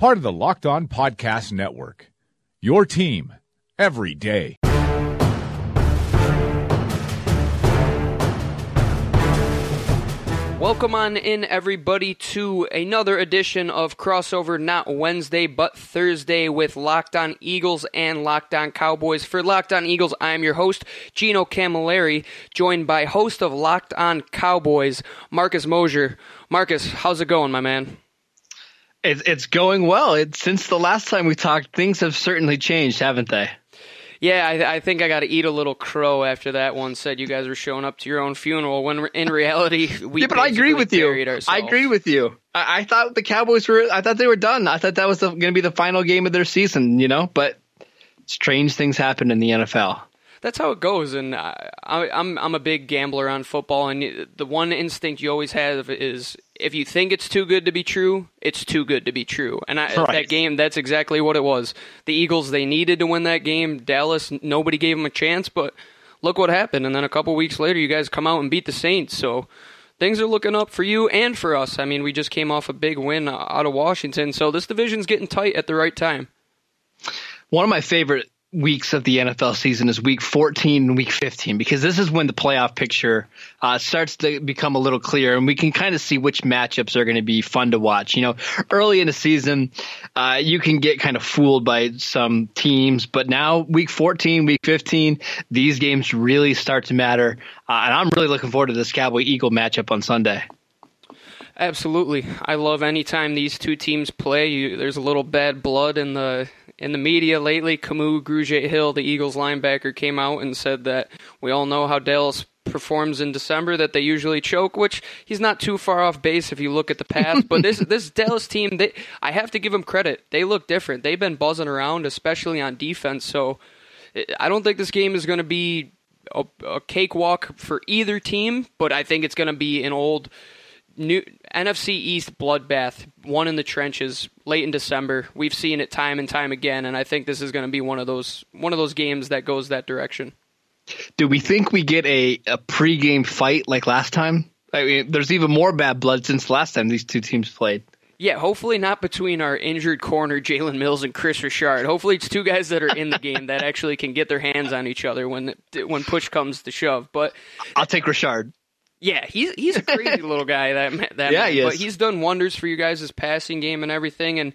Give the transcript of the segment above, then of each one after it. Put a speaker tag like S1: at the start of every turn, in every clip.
S1: part of the Locked On Podcast Network. Your team every day.
S2: Welcome on in, everybody, to another edition of Crossover, not Wednesday, but Thursday with Locked On Eagles and Locked On Cowboys. For Locked On Eagles, I am your host, Geno Cammilleri, joined by host of Locked On Cowboys, Marcus Mosher. Marcus, how's it going, my man?
S3: It's it's going well. It's since the last time we talked, things have certainly changed, haven't they?
S2: Yeah, I, I think I got to eat a little crow after that one said you guys were showing up to your own funeral when in reality we
S3: yeah, but I agree with you.
S2: Ourselves.
S3: I agree with you. I, I, thought the Cowboys were. I thought they were done. I thought that was going to be the final game of their season. You know, but strange things happen in the NFL
S2: that's how it goes. And I, I'm I'm a big gambler on football, and the one instinct you always have is if you think it's too good to be true, it's too good to be true. And I, right. that game, that's exactly what it was. The Eagles they needed to win that game. Dallas, nobody gave them a chance, but look what happened. And then a couple weeks later, you guys come out and beat the Saints. So things are looking up for you and for us. I mean, we just came off a big win out of Washington, so this division's getting tight at the right time.
S3: One of my favorite weeks of the NFL season is week 14 and week 15 because this is when the playoff picture uh, starts to become a little clearer and we can kind of see which matchups are going to be fun to watch. You know, early in the season, uh, you can get kind of fooled by some teams, but now week 14, week 15, these games really start to matter. Uh, and I'm really looking forward to this Cowboy Eagle matchup on Sunday.
S2: Absolutely, I love anytime these two teams play. You, there's a little bad blood in the in the media lately, Kamu Grugier Hill, the Eagles linebacker, came out and said that we all know how Dallas performs in December that they usually choke, which he's not too far off base if you look at the past. But this this Dallas team, they, I have to give them credit. They look different. They've been buzzing around, especially on defense. So eh, I don't think this game is going to be a, a cakewalk for either team, but I think it's going to be an old new NFC East bloodbath, one in the trenches late in December. We've seen it time and time again, and I think this is going to be one of those one of those games that goes that direction.
S3: Do we think we get a, a pregame fight like last time? I mean, there's even more bad blood since last time these two teams played.
S2: Yeah, hopefully not between our injured corner Jalen Mills and Kris Richard. Hopefully it's two guys that are in the game that actually can get their hands on each other when when push comes to shove. But
S3: I'll take Richard.
S2: Yeah, he's he's a crazy little guy. That that
S3: yeah,
S2: man.
S3: he
S2: but he's done wonders for you guys' his passing game and everything. And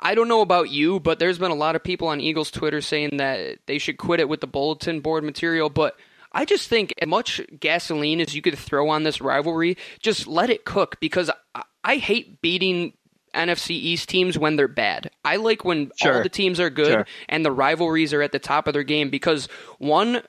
S2: I don't know about you, but there's been a lot of people on Eagles Twitter saying that they should quit it with the bulletin board material. But I just think as much gasoline as you could throw on this rivalry, just let it cook because I, I hate beating NFC East teams when they're bad. I like when
S3: sure.
S2: all the teams are good
S3: sure.
S2: and the rivalries are at the top of their game because one,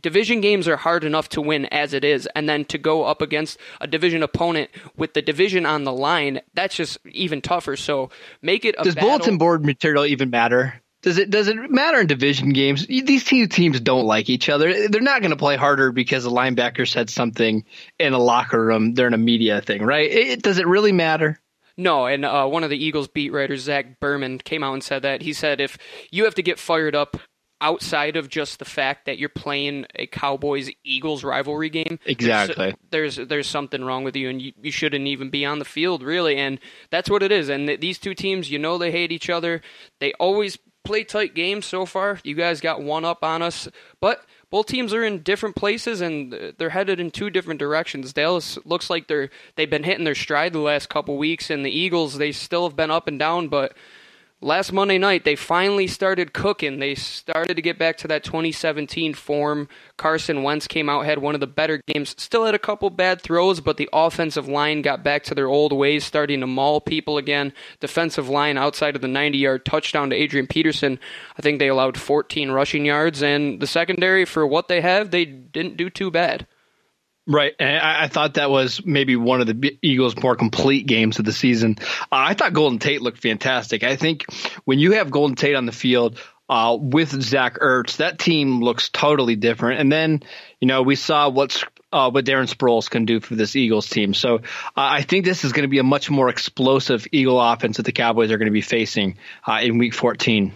S2: division games are hard enough to win as it is and then to go up against a division opponent with the division on the line that's just even tougher. So make it
S3: does
S2: battle.
S3: bulletin board material even matter? Does it does it matter in division games? These two teams don't like each other. They're not going to play harder because a linebacker said something in a locker room during a media thing right? It, does it really matter?
S2: No, and uh, one of the Eagles beat writers, Zach Berman, came out and said that. He said if you have to get fired up outside of just the fact that you're playing a Cowboys Eagles rivalry game.
S3: Exactly.
S2: There's, there's there's, something wrong with you, and you, you shouldn't even be on the field, really. And that's what it is. And th- these two teams, you know, they hate each other. They always play tight games so far. You guys got one up on us, but both teams are in different places and they're headed in two different directions. Dallas looks like they're they've been hitting their stride the last couple weeks, and the Eagles they still have been up and down, but last Monday night, they finally started cooking. They started to get back to that 2017 form. Carson Wentz came out, had one of the better games. Still had a couple bad throws, but the offensive line got back to their old ways, starting to maul people again. Defensive line outside of the 90 yard touchdown to Adrian Peterson. I think they allowed 14 rushing yards, and the secondary, for what they have, they didn't do too bad.
S3: Right. And I, I, thought that was maybe one of the Eagles' more complete games of the season. Uh, I thought Golden Tate looked fantastic. I think when you have Golden Tate on the field, uh, with Zach Ertz, that team looks totally different. And then, you know, we saw what's uh, what Darren Sproles can do for this Eagles team. So uh, I think this is going to be a much more explosive Eagle offense that the Cowboys are going to be facing uh, in Week 14.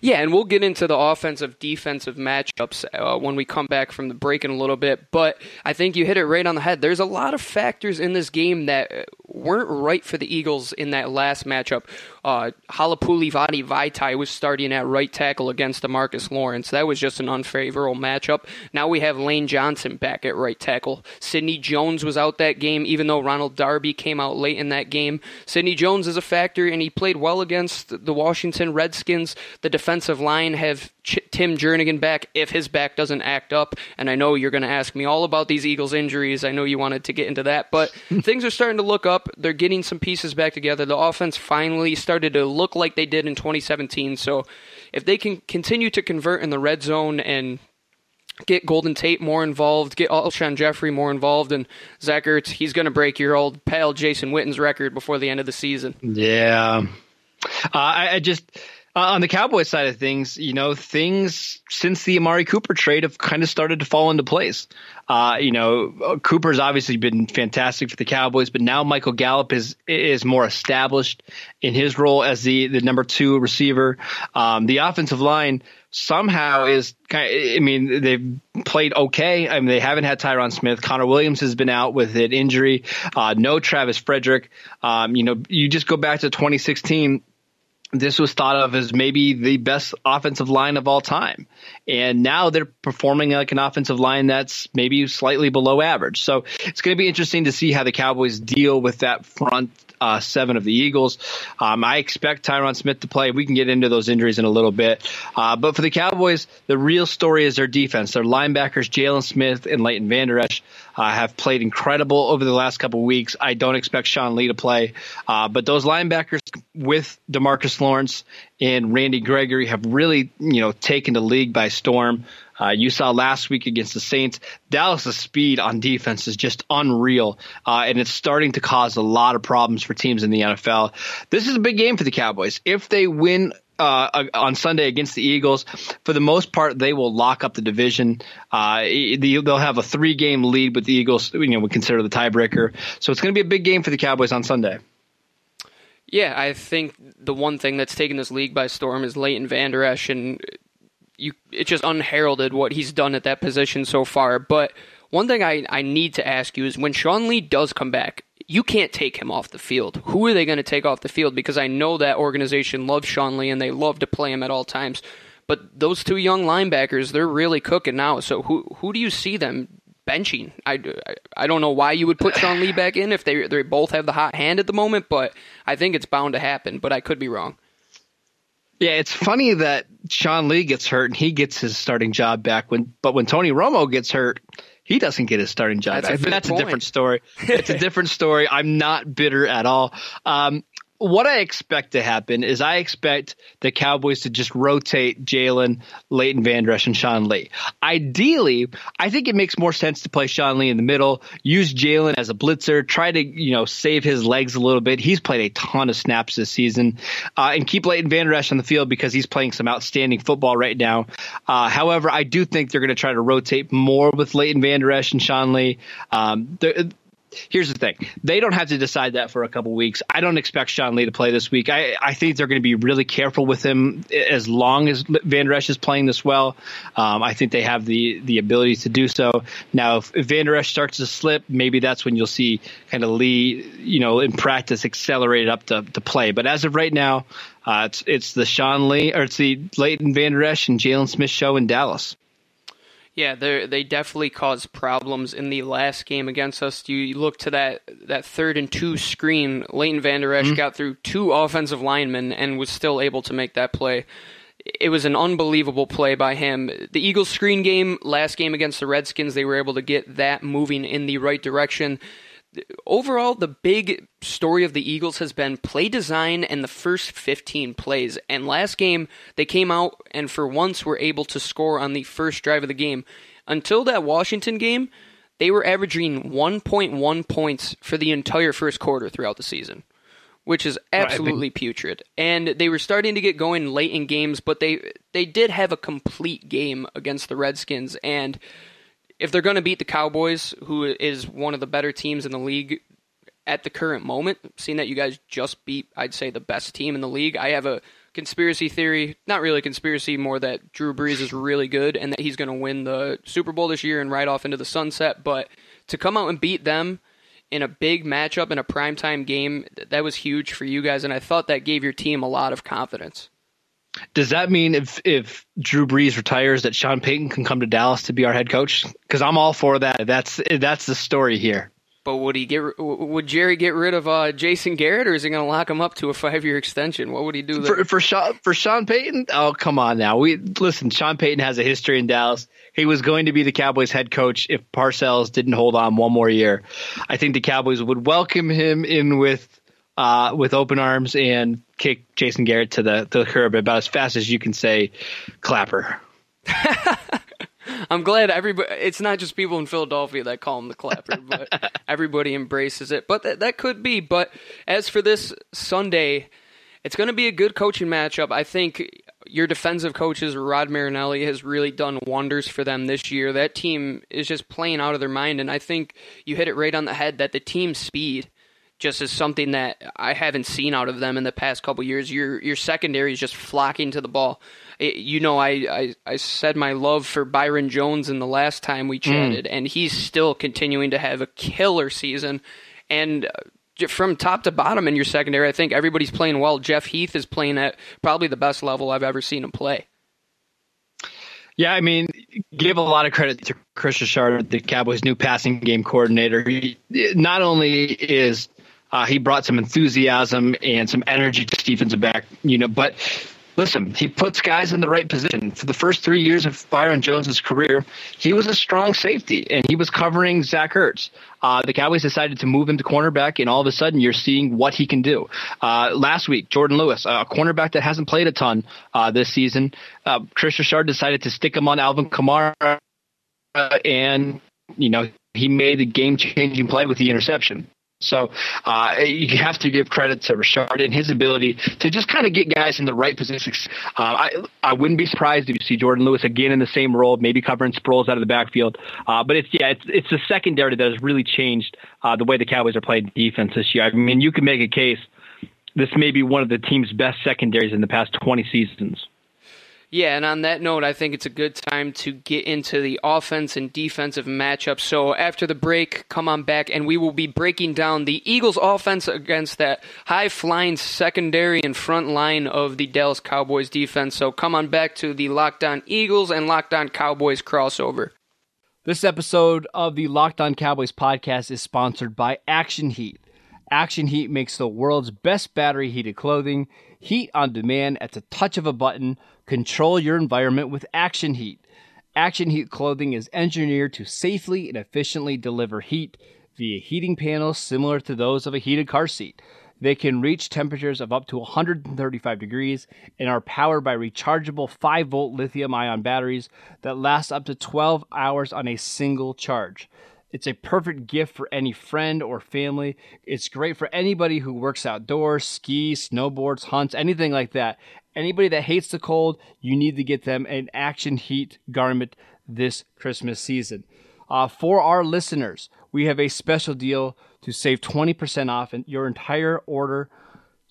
S2: Yeah, and we'll get into the offensive defensive matchups uh, when we come back from the break in a little bit. But I think you hit it right on the head. There's a lot of factors in this game that uh, weren't right for the Eagles in that last matchup. Uh, Halapoulivaati Vaitai was starting at right tackle against Demarcus Lawrence. That was just an unfavorable matchup. Now we have Lane Johnson back at right tackle. Sidney Jones was out that game, even though Ronald Darby came out late in that game. Sidney Jones is a factor, and he played well against the Washington Redskins. The defensive line have Ch- Tim Jernigan back if his back doesn't act up. And I know you're going to ask me all about these Eagles injuries. I know you wanted to get into that, but things are starting to look up. They're getting some pieces back together. The offense finally started to look like they did in 2017. So if they can continue to convert in the red zone and get Golden Tate more involved, get Alshon Jeffery more involved, and Zach Ertz, he's going to break your old pal Jason Witten's record before the end of the season.
S3: Yeah. Uh, I, I just uh, on the Cowboys side of things, you know, things since the Amari Cooper trade have kind of started to fall into place. Uh, you know, Cooper's obviously been fantastic for the Cowboys, but now Michael Gallup is is more established in his role as the the number two receiver. Um, the offensive line somehow is kind of, I mean, they've played okay. I mean, they haven't had Tyron Smith. Connor Williams has been out with an injury. Uh, no Travis Frederick. Um, you know, you just go back to 2016 this was thought of as maybe the best offensive line of all time. And now they're performing like an offensive line that's maybe slightly below average. So it's going to be interesting to see how the Cowboys deal with that front uh, seven of the Eagles. Um, I expect Tyron Smith to play. We can get into those injuries in a little bit. Uh, but for the Cowboys, the real story is their defense. Their linebackers, Jaylon Smith and Leighton Vander Esch, uh, have played incredible over the last couple weeks. I don't expect Sean Lee to play. Uh, but those linebackers with Demarcus Lawrence and Randy Gregory have really, you know, taken the league by storm. Uh, you saw last week against the Saints, Dallas' speed on defense is just unreal, uh, and it's starting to cause a lot of problems for teams in the NFL. This is a big game for the Cowboys. If they win uh, on Sunday against the Eagles. For the most part, they will lock up the division. Uh, they'll have a three game lead with the Eagles. You know, we consider the tiebreaker. So it's going to be a big game for the Cowboys on Sunday.
S2: Yeah, I think the one thing that's taken this league by storm is Leighton Vander Esch, and you it's just unheralded what he's done at that position so far. But one thing I, I need to ask you is when Sean Lee does come back, you can't take him off the field. Who are they going to take off the field? Because I know that organization loves Sean Lee and they love to play him at all times. But those two young linebackers, they're really cooking now. So who who do you see them benching? I, I, don't know why you would put Sean Lee back in if they they both have the hot hand at the moment, but I think it's bound to happen. But I could be wrong.
S3: Yeah, it's funny that Sean Lee gets hurt and he gets his starting job back when but when Tony Romo gets hurt, he doesn't get his starting job
S2: that's
S3: back.
S2: A
S3: that's a different story. It's a different story. I'm not bitter at all. Um, what I expect to happen is I expect the Cowboys to just rotate Jaylon, Leighton Vander Esch, and Sean Lee. Ideally, I think it makes more sense to play Sean Lee in the middle, use Jaylon as a blitzer, try to you know save his legs a little bit. He's played a ton of snaps this season, uh, and keep Leighton Vander Esch on the field because he's playing some outstanding football right now. Uh, however, I do think they're going to try to rotate more with Leighton Vander Esch and Sean Lee. Um, here's the thing. They don't have to decide that for a couple weeks. I don't expect sean lee to play this week. I, I think they're going to be really careful with him as long as vander esch is playing this well. Um, i think they have the the ability to do so. Now if, if vander esch starts to slip maybe that's when you'll see kind of lee you know in practice accelerate up to, to play. But as of right now uh, it's it's the sean lee or it's the leighton vander esch and jaylon smith show in dallas
S2: yeah, they they definitely caused problems in the last game against us. You look to that that third and two screen. Leighton Vander Esch mm-hmm. got through two offensive linemen and was still able to make that play. It was an unbelievable play by him. The Eagles screen game last game against the Redskins, they were able to get that moving in the right direction overall, the big story of the Eagles has been play design and the first 15 plays. And last game, they came out and for once were able to score on the first drive of the game. Until that Washington game, they were averaging 1.1 points for the entire first quarter throughout the season, which is absolutely right, putrid. And they were starting to get going late in games, but they they did have a complete game against the Redskins. And if they're going to beat the Cowboys, who is one of the better teams in the league at the current moment, seeing that you guys just beat, I'd say, the best team in the league, I have a conspiracy theory, not really conspiracy, more that Drew Brees is really good and that he's going to win the Super Bowl this year and ride off into the sunset. But to come out and beat them in a big matchup in a primetime game, that was huge for you guys, and I thought that gave your team a lot of confidence.
S3: Does that mean if if Drew Brees retires, that Sean Payton can come to Dallas to be our head coach? Because I'm all for that. That's that's the story here.
S2: But would he get? Would Jerry get rid of uh, Jason Garrett, or is he going to lock him up to a five-year extension? What would he do there?
S3: for for Sean, for Sean Payton? Oh, come on now. We listen. Sean Payton has a history in Dallas. He was going to be the Cowboys head coach if Parcells didn't hold on one more year. I think the Cowboys would welcome him in with uh, with open arms and kick Jason Garrett to the to the curb about as fast as you can say, clapper.
S2: I'm glad everybody. It's not just people in Philadelphia that call him the clapper, but everybody embraces it. But that that could be. But as for this Sunday, it's going to be a good coaching matchup. I think your defensive coaches, Rod Marinelli, has really done wonders for them this year. That team is just playing out of their mind, and I think you hit it right on the head that the team speed just as something that I haven't seen out of them in the past couple years. Your your secondary is just flocking to the ball it, you know, I, I, I said my love for Byron Jones in the last time we hmm. chatted, mm. and he's still continuing to have a killer season. And uh, from top to bottom in your secondary, I think everybody's playing well. Jeff Heath is playing at probably the best level I've ever seen him play.
S3: Yeah, I mean, give a lot of credit to Kris Richard, the Cowboys' new passing game coordinator. He, not only is uh, he brought some enthusiasm and some energy to defensive back, you know, but listen, he puts guys in the right position. For the first three years of Byron Jones's career, he was a strong safety and he was covering Zach Ertz. Uh, the Cowboys decided to move him to cornerback, and all of a sudden, you're seeing what he can do. Uh, last week, Jourdan Lewis, a cornerback that hasn't played a ton uh, this season, uh, Kris Richard decided to stick him on Alvin Kamara, and you know he made a game-changing play with the interception. So uh, you have to give credit to Richard and his ability to just kind of get guys in the right positions. Uh, I I wouldn't be surprised if you see Jourdan Lewis again in the same role, maybe covering Sproles out of the backfield. Uh, but it's yeah, it's it's the secondary that has really changed uh, the way the Cowboys are playing defense this year. I mean, you can make a case this may be one of the team's best secondaries in the past 20 seasons.
S2: Yeah, and on that note, I think it's a good time to get into the offense and defensive matchup. So after the break, come on back, and we will be breaking down the Eagles' offense against that high flying secondary and front line of the Dallas Cowboys defense. So come on back to the Locked On Eagles and Locked On Cowboys crossover.
S4: This episode of the Locked On Cowboys podcast is sponsored by Action Heat. Action Heat makes the world's best battery heated clothing, heat on demand at the touch of a button Control your environment with Action Heat. Action Heat clothing is engineered to safely and efficiently deliver heat via heating panels similar to those of a heated car seat. They can reach temperatures of up to 135 degrees and are powered by rechargeable 5 volt lithium ion batteries that last up to 12 hours on a single charge. It's a perfect gift for any friend or family. It's great for anybody who works outdoors, skis, snowboards, hunts, anything like that. Anybody that hates the cold, you need to get them an Action Heat garment this Christmas season. Uh, for our listeners, we have a special deal to save 20% off your entire order.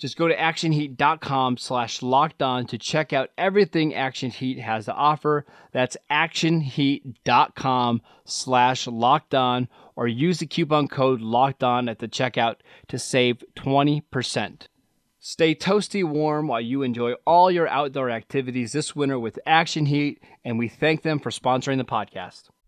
S4: Just go to actionheat.com slash locked on to check out everything Action Heat has to offer. That's actionheat.com slash locked on or use the coupon code locked on at the checkout to save 20%. Stay toasty warm while you enjoy all your outdoor activities this winter with Action Heat, and we thank them for sponsoring the podcast.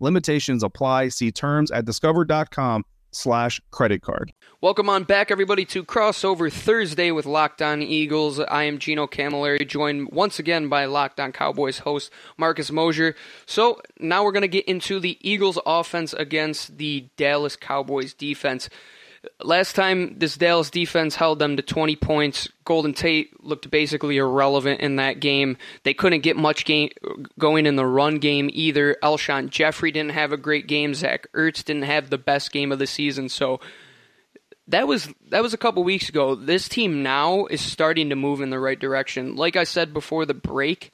S5: Limitations apply. See terms at discover.com slash credit card.
S2: Welcome on back, everybody, to Crossover Thursday with Locked On Eagles. I am Geno Cammilleri, joined once again by Locked On Cowboys host Marcus Mosher. So now we're going to get into the Eagles offense against the Dallas Cowboys defense. Last time this Dallas defense held them to 20 points, Golden Tate looked basically irrelevant in that game. They couldn't get much game going in the run game either. Alshon Jeffery didn't have a great game. Zach Ertz didn't have the best game of the season. So that was that was a couple weeks ago. This team now is starting to move in the right direction. Like I said before the break,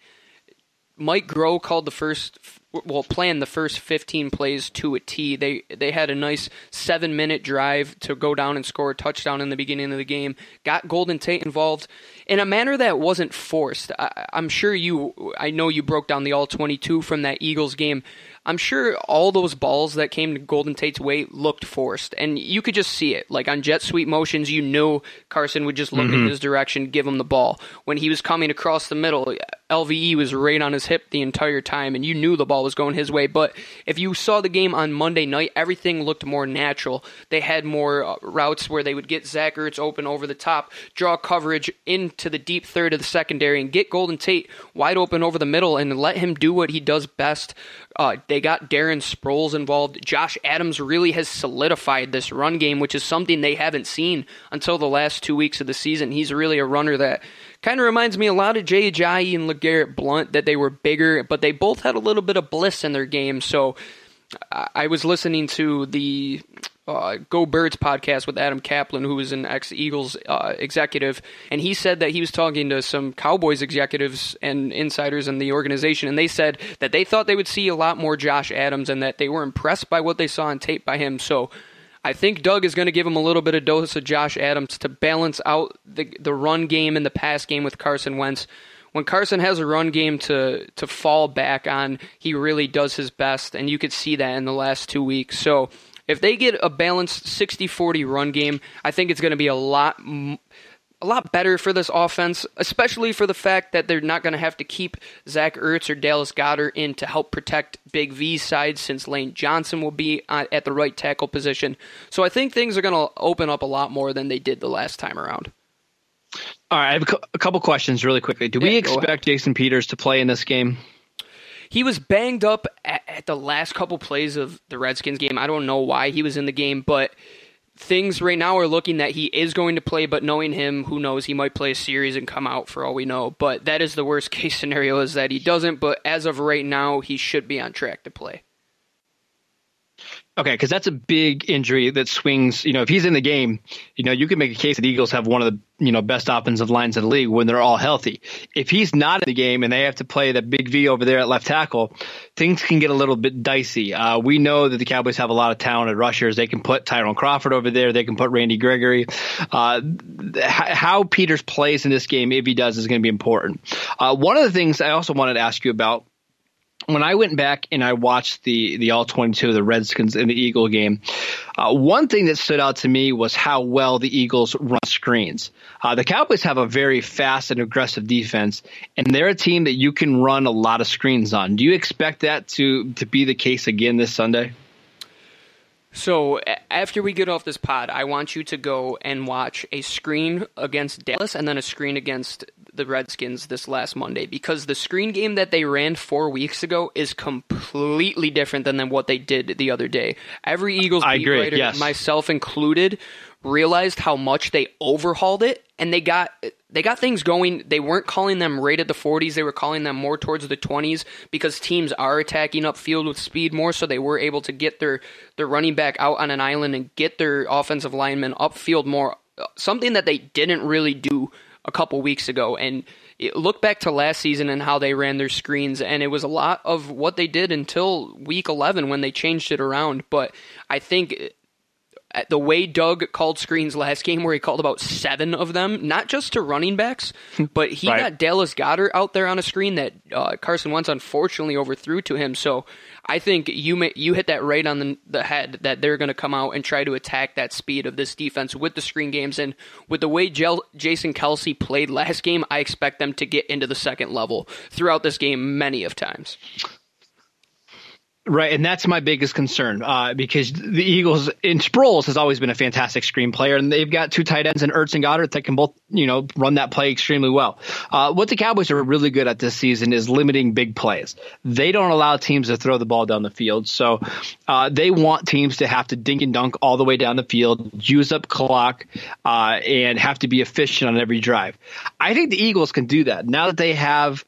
S2: Mike Groh called the first well planned the first 15 plays to a T. They they had a nice 7-minute drive to go down and score a touchdown in the beginning of the game. Got Golden Tate involved in a manner that wasn't forced. I, I'm sure you I know you broke down the all 22 from that Eagles game. I'm sure all those balls that came to Golden Tate's way looked forced, and you could just see it. Like on jet sweep motions, you knew Carson would just look mm-hmm. in his direction, give him the ball. When he was coming across the middle, LVE was right on his hip the entire time, and you knew the ball was going his way. But if you saw the game on Monday night, everything looked more natural. They had more uh, routes where they would get Zach Ertz open over the top, draw coverage into the deep third of the secondary, and get Golden Tate wide open over the middle and let him do what he does best. Uh, they got Darren Sproles involved. Josh Adams really has solidified this run game, which is something they haven't seen until the last two weeks of the season. He's really a runner that kind of reminds me a lot of Jay Ajayi and LeGarrette Blunt, that they were bigger, but they both had a little bit of bliss in their game. So I was listening to the uh, Go Birds podcast with Adam Kaplan, who was an ex Eagles uh, executive, and he said that he was talking to some Cowboys executives and insiders in the organization, and they said that they thought they would see a lot more Josh Adams and that they were impressed by what they saw on tape by him. So I think Doug is going to give him a little bit of dose of Josh Adams to balance out the the run game and the pass game with Carson Wentz. When Carson has a run game to to fall back on, he really does his best, and you could see that in the last two weeks. So if they get a balanced 60-40 run game, I think it's going to be a lot a lot better for this offense, especially for the fact that they're not going to have to keep Zach Ertz or Dallas Goedert in to help protect Big V's side since Lane Johnson will be at the right tackle position. So I think things are going to open up a lot more than they did the last time around.
S3: All right, I have a couple questions really quickly. Do yeah, we expect Jason Peters to play in this game?
S2: He was banged up at, at the last couple plays of the Redskins game. I don't know why he was in the game, but things right now are looking that he is going to play, but knowing him, who knows, he might play a series and come out for all we know. But that is the worst case scenario is that he doesn't, but as of right now, he should be on track to play.
S3: Okay, because that's a big injury that swings. You know, if he's in the game, you know, you can make a case that Eagles have one of the you know best offensive lines in the league when they're all healthy. If he's not in the game and they have to play that big V over there at left tackle, things can get a little bit dicey. Uh, we know that the Cowboys have a lot of talented rushers. They can put Tyrone Crawford over there. They can put Randy Gregory. Uh, how Peters plays in this game, if he does, is going to be important. Uh, one of the things I also wanted to ask you about when I went back and I watched the the all 22 of the Redskins and the Eagle game, uh, one thing that stood out to me was how well the Eagles run screens. Uh, the Cowboys have a very fast and aggressive defense, and they're a team that you can run a lot of screens on. Do you expect that to to be the case again this Sunday?
S2: So after we get off this pod, I want you to go and watch a screen against Dallas and then a screen against the Redskins this last Monday because the screen game that they ran four weeks ago is completely different than, than what they did the other day. Every Eagles
S3: I
S2: beat
S3: agree,
S2: writer,
S3: yes.
S2: myself included, realized how much they overhauled it and they got they got things going. They weren't calling them right at the 40s. They were calling them more towards the 20s because teams are attacking upfield with speed more, so they were able to get their their running back out on an island and get their offensive linemen upfield more. Something that they didn't really do a couple weeks ago. And look back to last season and how they ran their screens, and it was a lot of what they did until week 11 when they changed it around. But I think the way Doug called screens last game, where he called about seven of them, not just to running backs, but he right. got Dallas Goedert out there on a screen that uh, Carson Wentz unfortunately overthrew to him. So I think you may, you hit that right on the, the head that they're going to come out and try to attack that speed of this defense with the screen games and with the way Jason Kelce played last game. I expect them to get into the second level throughout this game many of times.
S3: Right, and that's my biggest concern uh, because the Eagles in Sproles has always been a fantastic screen player, and they've got two tight ends in Ertz and Goedert that can both you know run that play extremely well. Uh, what the Cowboys are really good at this season is limiting big plays. They don't allow teams to throw the ball down the field, so uh, they want teams to have to dink and dunk all the way down the field, use up clock, uh, and have to be efficient on every drive. I think the Eagles can do that now that they have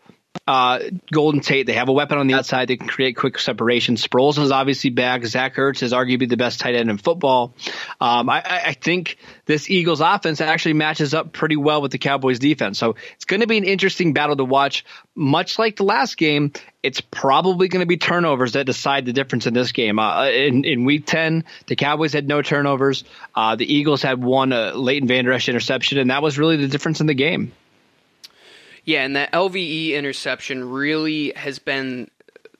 S3: uh, Golden Tate, they have a weapon on the outside They can create quick separation. Sproles is obviously back. Zach Ertz is arguably the best tight end in football. Um, I, I, think this Eagles offense actually matches up pretty well with the Cowboys defense. So it's going to be an interesting battle to watch. Much like the last game, it's probably going to be turnovers that decide the difference in this game. Uh, in, in week 10, the Cowboys had no turnovers. Uh, the Eagles had one uh, Leighton Vander Esch interception, and that was really the difference in the game.
S2: Yeah, and that LVE interception really has been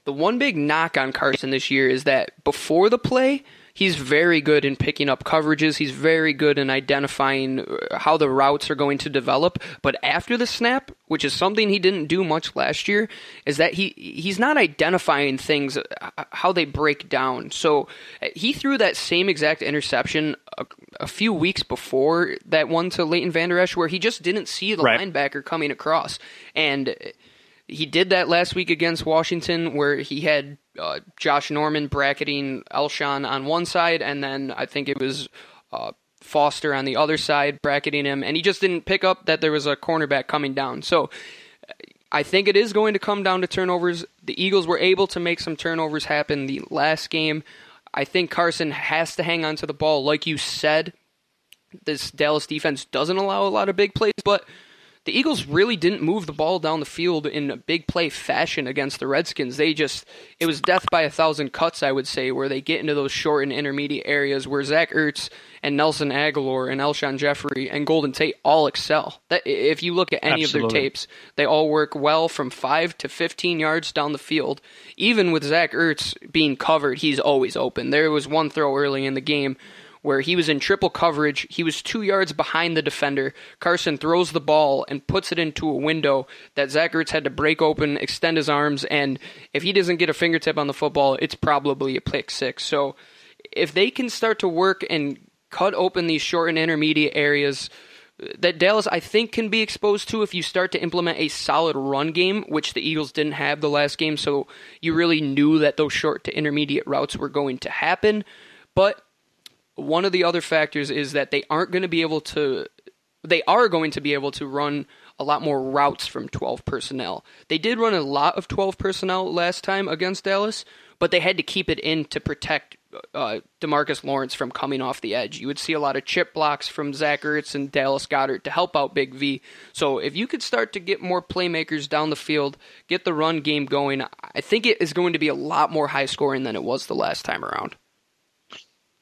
S2: the one big knock on Carson this year is that before the play, he's very good in picking up coverages. He's very good in identifying uh, how the routes are going to develop. But after the snap, which is something he didn't do much last year, is that he he's not identifying things uh, how they break down. So uh, he threw that same exact interception a, a few weeks before that one to Leighton Vander Esch, where he just didn't see the right. linebacker coming across, and he did that last week against Washington, where he had uh, Josh Norman bracketing Alshon on one side, and then I think it was uh, Foster on the other side bracketing him, and he just didn't pick up that there was a cornerback coming down. So I think it is going to come down to turnovers. The Eagles were able to make some turnovers happen the last game. I think Carson has to hang on to the ball, like you said. This Dallas defense doesn't allow a lot of big plays, but the Eagles really didn't move the ball down the field in a big play fashion against the Redskins. They just, it was death by a thousand cuts, I would say, where they get into those short and intermediate areas where Zach Ertz and Nelson Agholor and Alshon Jeffery and Golden Tate all excel. That If you look at any Absolutely. of their tapes, they all work well from 5 to 15 yards down the field. Even with Zach Ertz being covered, he's always open. There was one throw early in the game where he was in triple coverage. He was two yards behind the defender. Carson throws the ball and puts it into a window that Zach Ertz had to break open, extend his arms, and if he doesn't get a fingertip on the football, it's probably a pick six. So if they can start to work and cut open these short and intermediate areas that Dallas, I think, can be exposed to if you start to implement a solid run game, which the Eagles didn't have the last game. So you really knew that those short to intermediate routes were going to happen. But one of the other factors is that they aren't going to be able to they are going to be able to run a lot more routes from 12 personnel. They did run a lot of 12 personnel last time against Dallas, but they had to keep it in to protect uh, Demarcus Lawrence from coming off the edge. You would see a lot of chip blocks from Zach Ertz and Dallas Goedert to help out Big V. So if you could start to get more playmakers down the field, get the run game going, I think it is going to be a lot more high scoring than it was the last time around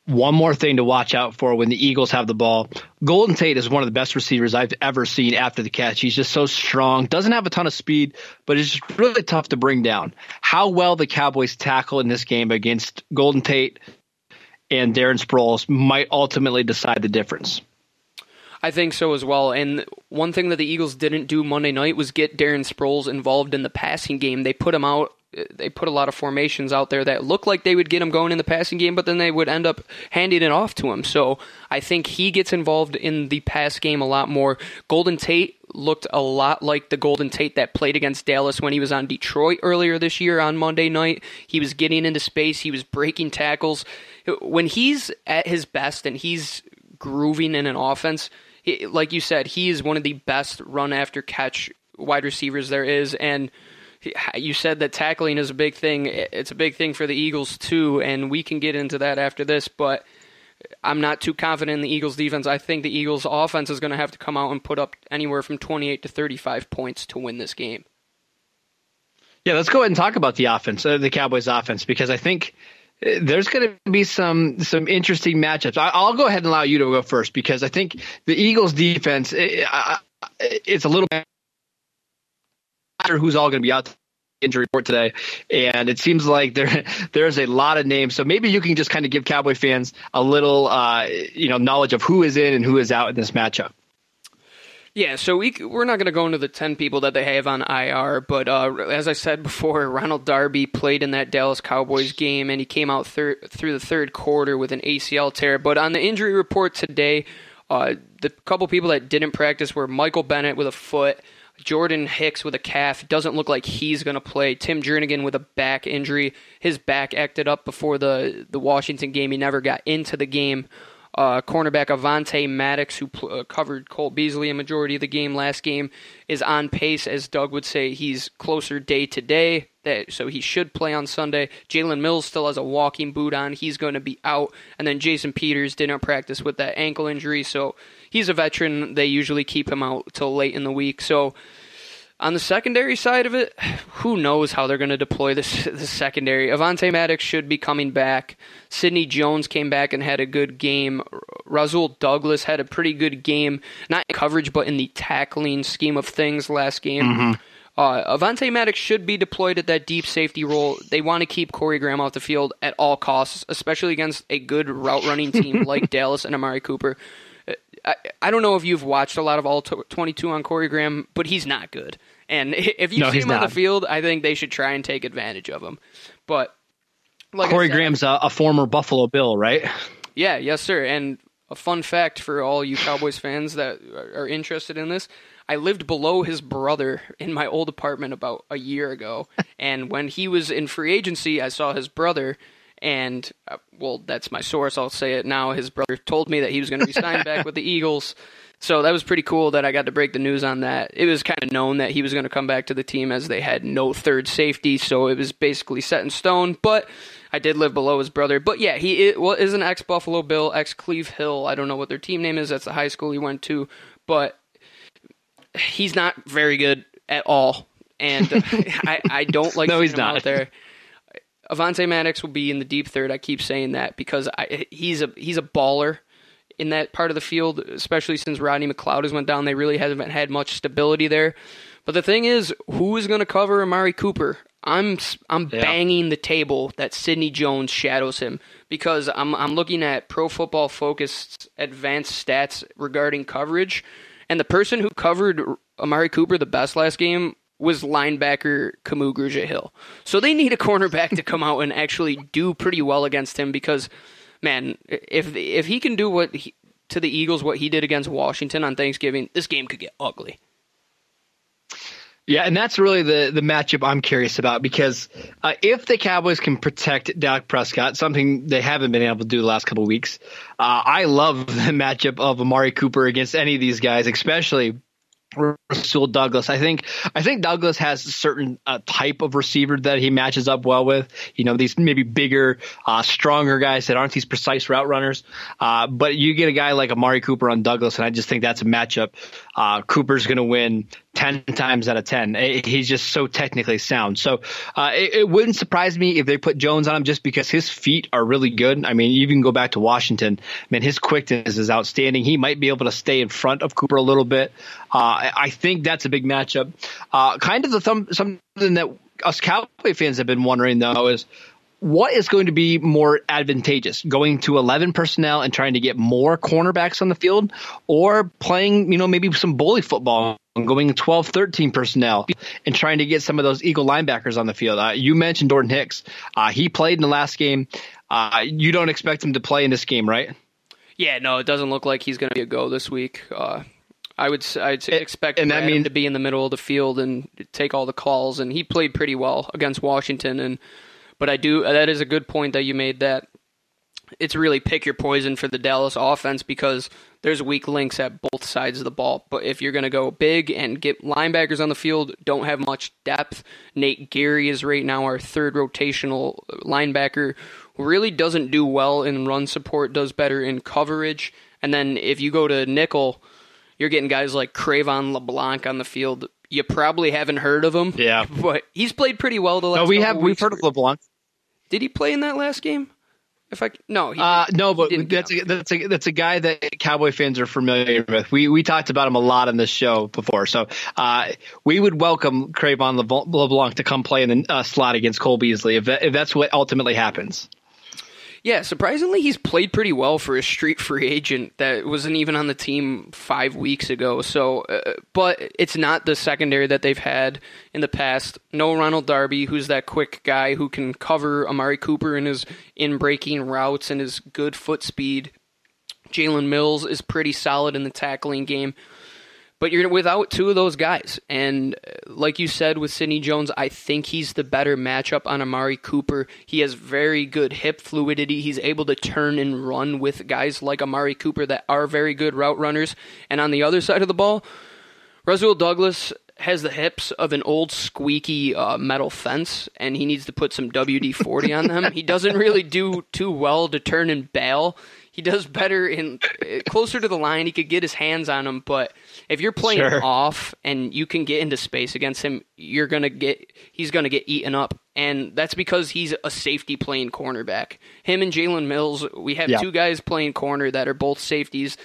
S3: one more thing to watch out for when the Eagles have the ball. Golden Tate is one of the best receivers I've ever seen after the catch. He's just so strong, doesn't have a ton of speed, but it's just really tough to bring down. How well the Cowboys tackle in this game against Golden Tate and Darren Sproles might ultimately decide the difference.
S2: I think so as well. And one thing that the Eagles didn't do Monday night was get Darren Sproles involved in the passing game. They put him out they put a lot of formations out there that look like they would get him going in the passing game, but then they would end up handing it off to him. So I think he gets involved in the pass game a lot more. Golden Tate looked a lot like the Golden Tate that played against Dallas when he was on Detroit earlier this year on Monday night. He was getting into space, he was breaking tackles. When he's at his best and he's grooving in an offense, like you said, he is one of the best run after catch wide receivers there is. And you said that tackling is a big thing. It's a big thing for the Eagles too, and we can get into that after this. But I'm not too confident in the Eagles' defense. I think the Eagles' offense is going to have to come out and put up anywhere from 28 to 35 points to win this game.
S3: Yeah, let's go ahead and talk about the offense, uh, the Cowboys' offense, because I think uh, there's going to be some some interesting matchups. I, will go ahead and allow you to go first because I think the Eagles' defense it, it's a little who's all going to be out injury report today, and it seems like there there's a lot of names. So maybe you can just kind of give Cowboy fans a little, uh, you know, knowledge of who is in and who is out in this matchup.
S2: Yeah, so we we're not going to go into the ten people that they have on IR, but uh, as I said before, Ronald Darby played in that Dallas Cowboys game, and he came out thir- through the third quarter with an ACL tear. But on the injury report today, uh, the couple people that didn't practice were Michael Bennett with a foot, Jordan Hicks with a calf. Doesn't look like he's going to play. Tim Jernigan with a back injury. His back acted up before the the Washington game. He never got into the game. Uh, cornerback Avonte Maddox, who pl- uh, covered Cole Beasley a majority of the game last game, is on pace. As Doug would say, he's closer day to day. That so he should play on Sunday. Jalen Mills still has a walking boot on. He's going to be out. And then Jason Peters didn't practice with that ankle injury, so he's a veteran. They usually keep him out till late in the week. So on the secondary side of it, who knows how they're going to deploy this the secondary. Avonte Maddox should be coming back. Sidney Jones came back and had a good game. Rasul Douglas had a pretty good game, not in coverage, but in the tackling scheme of things last game. Mm-hmm. Uh, Avonte Maddox should be deployed at that deep safety role. They want to keep Corey Graham off the field at all costs, especially against a good route running team like Dallas and Amari Cooper. I, I don't know if you've watched a lot of all 22 on Corey Graham, but he's not good. And if you no, see him not. on the field, I think they should try and take advantage of him. But
S3: like Corey said, Graham's a, a, former Buffalo Bill, right?
S2: Yeah, yes, sir. And a fun fact for all you Cowboys fans that are interested in this. I lived below his brother in my old apartment about a year ago, and when he was in free agency, I saw his brother, and uh, well, that's my source. I'll say it now. His brother told me that he was going to be signed back with the Eagles. So that was pretty cool that I got to break the news on that. It was kind of known that he was going to come back to the team as they had no third safety, so it was basically set in stone. But I did live below his brother. But yeah, he is, well, is an ex Buffalo Bill, ex Cleve Hill. I don't know what their team name is. That's the high school he went to, but he's not very good at all. And I, I don't like
S3: no, he's not.
S2: out there. Avonte Maddox will be in the deep third. I keep saying that because I, he's a he's a baller in that part of the field, especially since Rodney McLeod has went down. They really haven't had much stability there. But the thing is, who is going to cover Amari Cooper? I'm I'm yeah. banging the table that Sidney Jones shadows him because I'm I'm looking at Pro Football Focus advanced stats regarding coverage, and the person who covered Amari Cooper the best last game was linebacker Kamu Grugier Hill. So they need a cornerback to come out and actually do pretty well against him because, man, if if he can do what he, to the Eagles what he did against Washington on Thanksgiving, this game could get ugly.
S3: Yeah, and that's really the the matchup I'm curious about because uh, if the Cowboys can protect Dak Prescott, something they haven't been able to do the last couple weeks, uh, I love the matchup of Amari Cooper against any of these guys, especially Rasul Douglas. I think I think Douglas has a certain uh, type of receiver that he matches up well with. You know, these maybe bigger, uh, stronger guys that aren't these precise route runners. Uh, but you get a guy like Amari Cooper on Douglas, and I just think that's a matchup. Uh, Cooper's going to win 10 times out of 10. He's just so technically sound. So uh, it, it, wouldn't surprise me if they put Jones on him just because his feet are really good. I mean, you can go back to Washington. I mean, his quickness is outstanding. He might be able to stay in front of Cooper a little bit. Uh, I think that's a big matchup. Uh, kind of the thumb, something that us Cowboy fans have been wondering, though, is what is going to be more advantageous going to 11 personnel and trying to get more cornerbacks on the field or playing you know maybe some bully football and going 12 13 personnel and trying to get some of those eagle linebackers on the field? Uh, you mentioned Jordan Hicks. Uh, he played in the last game. Uh, you don't expect him to play in this game right?
S2: Yeah no it doesn't look like he's going to be a go this week. Uh, I would I'd expect and that means to be in the middle of the field and take all the calls, and he played pretty well against Washington. And but I do that is a good point that you made that it's really pick your poison for the Dallas offense because there's weak links at both sides of the ball. But if you're going to go big and get linebackers on the field, don't have much depth. Nate Gerry is right now our third rotational linebacker who really doesn't do well in run support, does better in coverage. And then if you go to nickel, you're getting guys like Cre'Von LeBlanc on the field you probably haven't heard of him.
S3: Yeah,
S2: but he's played pretty well the last.
S3: No, we have. We've heard of LeBlanc.
S2: Did he play in that last game? If I no,
S3: he uh, no, but that's a, that's a that's a guy that Cowboy fans are familiar with. We we talked about him a lot on this show before, so uh, we would welcome Cre'Von LeBlanc to come play in the uh, slot against Cole Beasley if that, if that's what ultimately happens.
S2: Yeah, surprisingly, he's played pretty well for a street free agent that wasn't even on the team five weeks ago. So, uh, but it's not the secondary that they've had in the past. No Ronald Darby, who's that quick guy who can cover Amari Cooper in his in breaking routes and his good foot speed. Jalen Mills is pretty solid in the tackling game. But you're without two of those guys. And uh, like you said with Sidney Jones, I think he's the better matchup on Amari Cooper. He has very good hip fluidity. He's able to turn and run with guys like Amari Cooper that are very good route runners. And on the other side of the ball, Rasul Douglas has the hips of an old squeaky uh, metal fence, and he needs to put some WD 40 on them. He doesn't really do too well to turn and bail. He does better in uh, closer to the line. He could get his hands on him, but if you're playing sure. off and you can get into space against him, you're gonna get he's gonna get eaten up, and that's because he's a safety playing cornerback. Him and Jalen Mills, we have yeah. two guys playing corner that are both safeties.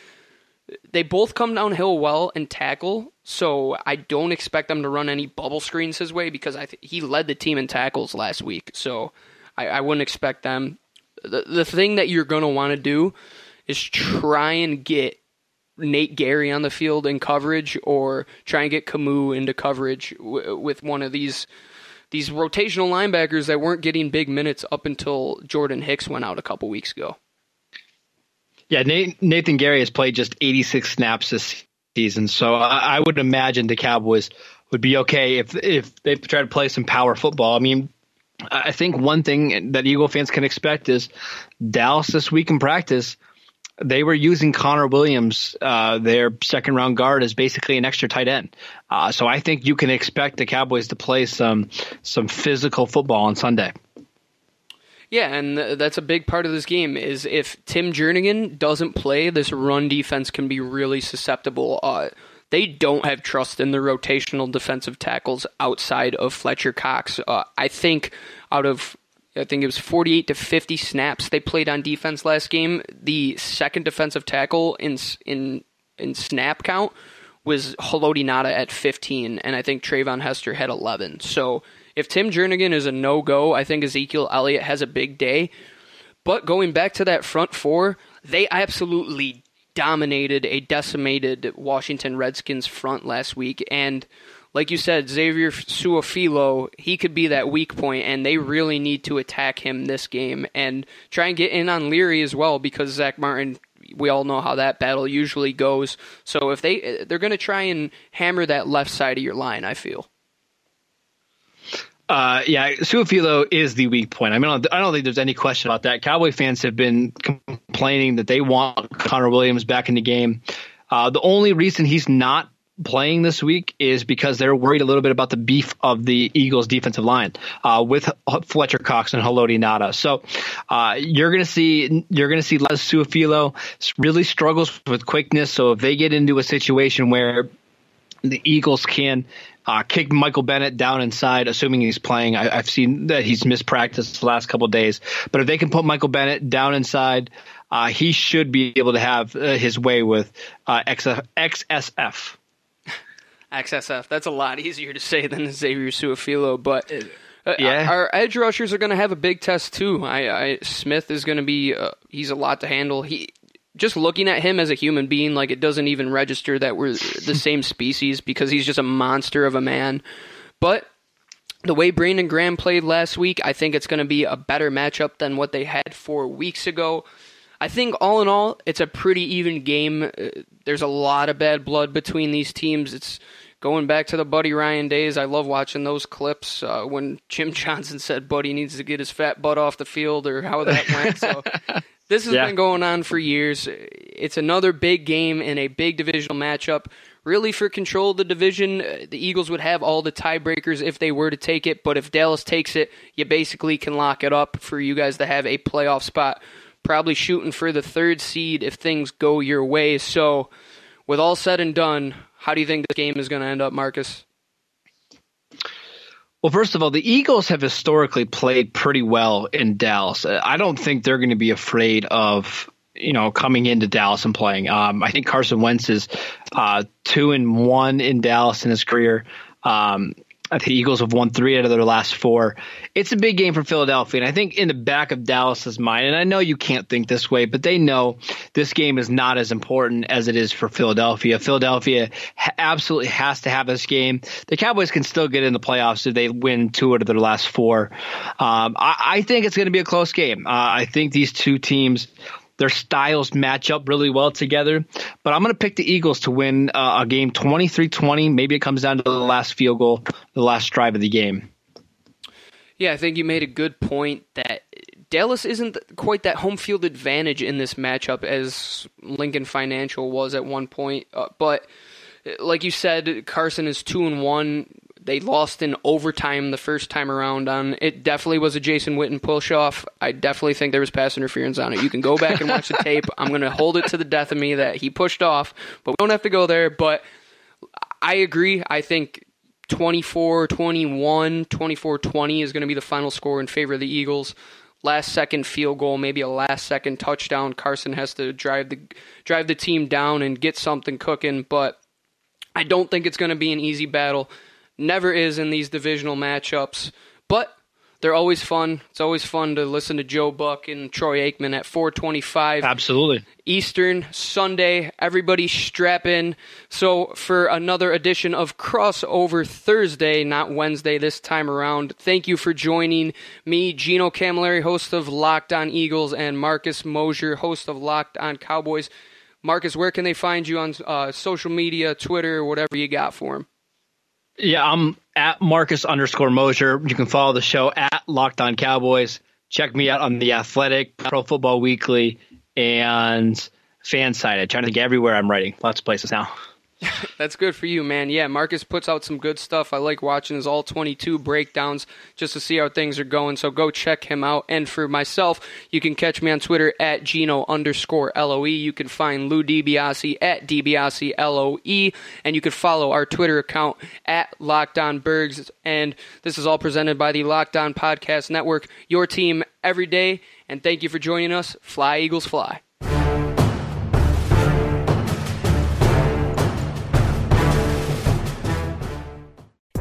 S2: They both come downhill well and tackle, so I don't expect them to run any bubble screens his way because I th- he led the team in tackles last week. So I, I wouldn't expect them the, the thing that you're going to want to do is try and get Nate Gerry on the field in coverage or try and get Kamu into coverage w- with one of these these rotational linebackers that weren't getting big minutes up until Jordan Hicks went out a couple weeks ago.
S3: Yeah, Nathan Gerry has played just 86 snaps this season, so I would imagine the Cowboys would be okay if if they try to play some power football. I mean, I think one thing that Eagle fans can expect is Dallas this week in practice. They were using Connor Williams, uh, their second round guard, as basically an extra tight end. Uh, so I think you can expect the Cowboys to play some some physical football on Sunday.
S2: Yeah, and that's a big part of this game. Is if Tim Jernigan doesn't play, this run defense can be really susceptible. Uh, they don't have trust in the rotational defensive tackles outside of Fletcher Cox. Uh, I think out of I think it was 48 to 50 snaps they played on defense last game. The second defensive tackle in in in snap count was Haloti Ngata at 15, and I think Treyvon Hester had 11. So if Tim Jernigan is a no go, I think Ezekiel Elliott has a big day. But going back to that front four, they absolutely dominated a decimated Washington Redskins front last week. And like you said, Xavier Su'a-Filo, he could be that weak point, and they really need to attack him this game and try and get in on Leary as well because Zack Martin. We all know how that battle usually goes. So if they they're going to try and hammer that left side of your line, I feel.
S3: Uh, yeah, Su'a-Filo is the weak point. I mean, I don't think there's any question about that. Cowboy fans have been complaining that they want Connor Williams back in the game. Uh, the only reason he's not playing this week is because they're worried a little bit about the beef of the Eagles' defensive line uh, with Fletcher Cox and Haloti Ngata. So uh, you're going to see you're going to see Les Su'a-Filo really struggles with quickness. So if they get into a situation where the Eagles can uh, kick Michael Bennett down inside, assuming he's playing. I, have seen that he's missed practice the last couple days, but if they can put Michael Bennett down inside, uh, he should be able to have uh, his way with uh, XSF.
S2: XSF. That's a lot easier to say than Xavier Su'a-Filo, but. Uh, yeah. Our edge rushers are going to have a big test too. I, I Smith is going to be uh, he's a lot to handle. He just looking at him as a human being, like it doesn't even register that we're the same species because he's just a monster of a man. But the way Brandon Graham played last week, I think it's going to be a better matchup than what they had four weeks ago. I think all in all, it's a pretty even game. Uh, there's a lot of bad blood between these teams. It's going back to the Buddy Ryan days. I love watching those clips uh, when Jim Johnson said Buddy needs to get his fat butt off the field or how that went. So this has yeah. been going on for years. It's another big game in a big divisional matchup. Really, for control of the division, the Eagles would have all the tiebreakers if they were to take it. But if Dallas takes it, you basically can lock it up for you guys to have a playoff spot. Probably shooting for the third seed if things go your way. So, with all said and done, how do you think this game is going to end up, Marcus?
S3: Well, first of all, the Eagles have historically played pretty well in Dallas. I don't think they're going to be afraid of you know coming into Dallas and playing. Um, I think Carson Wentz is uh, two and one in Dallas in his career. Um, the Eagles have won three out of their last four. It's a big game for Philadelphia. And I think in the back of Dallas's mind, and I know you can't think this way, but they know this game is not as important as it is for Philadelphia. Philadelphia ha- absolutely has to have this game. The Cowboys can still get in the playoffs if they win two out of their last four. Um, I, I, think it's going to be a close game. Uh, I think these two teams their styles match up really well together. But I'm going to pick the Eagles to win uh, a game 23 20. Maybe it comes down to the last field goal, the last drive of the game.
S2: Yeah, I think you made a good point that Dallas isn't quite that home field advantage in this matchup as Lincoln Financial was at one point. Uh, but like you said, Carson is two and one they lost in overtime the first time around on it definitely was a Jason Witten push off. I definitely think there was pass interference on it. You can go back and watch the tape. I'm going to hold it to the death of me that he pushed off, but we don't have to go there, but I agree. I think 24 21, 24 20 is going to be the final score in favor of the Eagles. Last second field goal, maybe a last second touchdown. Carson has to drive the drive the team down and get something cooking, but I don't think it's going to be an easy battle never is in these divisional matchups, but they're always fun. It's always fun to listen to Joe Buck and Troy Aikman at 425.
S3: Absolutely.
S2: Eastern Sunday. Everybody strap in. So for another edition of Crossover Thursday, not Wednesday this time around. Thank you for joining me, Geno Cammilleri, host of Locked On Eagles, and Marcus Mosher, host of Locked On Cowboys. Marcus, where can they find you on uh, social media, Twitter, whatever you got for them?
S3: Yeah, I'm at Marcus underscore Mosher. You can follow the show at Locked On Cowboys. Check me out on the Athletic, Pro Football Weekly, and Fansided. Trying to think everywhere I'm writing. Lots of places now.
S2: That's good for you, man. Yeah, Marcus puts out some good stuff. I like watching his all 22 breakdowns just to see how things are going. So go check him out. And for myself, you can catch me on Twitter at Geno underscore LOE. You can find Lou DiBiase at DiBiase LOE. And you can follow our Twitter account at Lockdown Bergs. And this is all presented by the Locked On Podcast Network, your team every day. And thank you for joining us. Fly, Eagles, fly.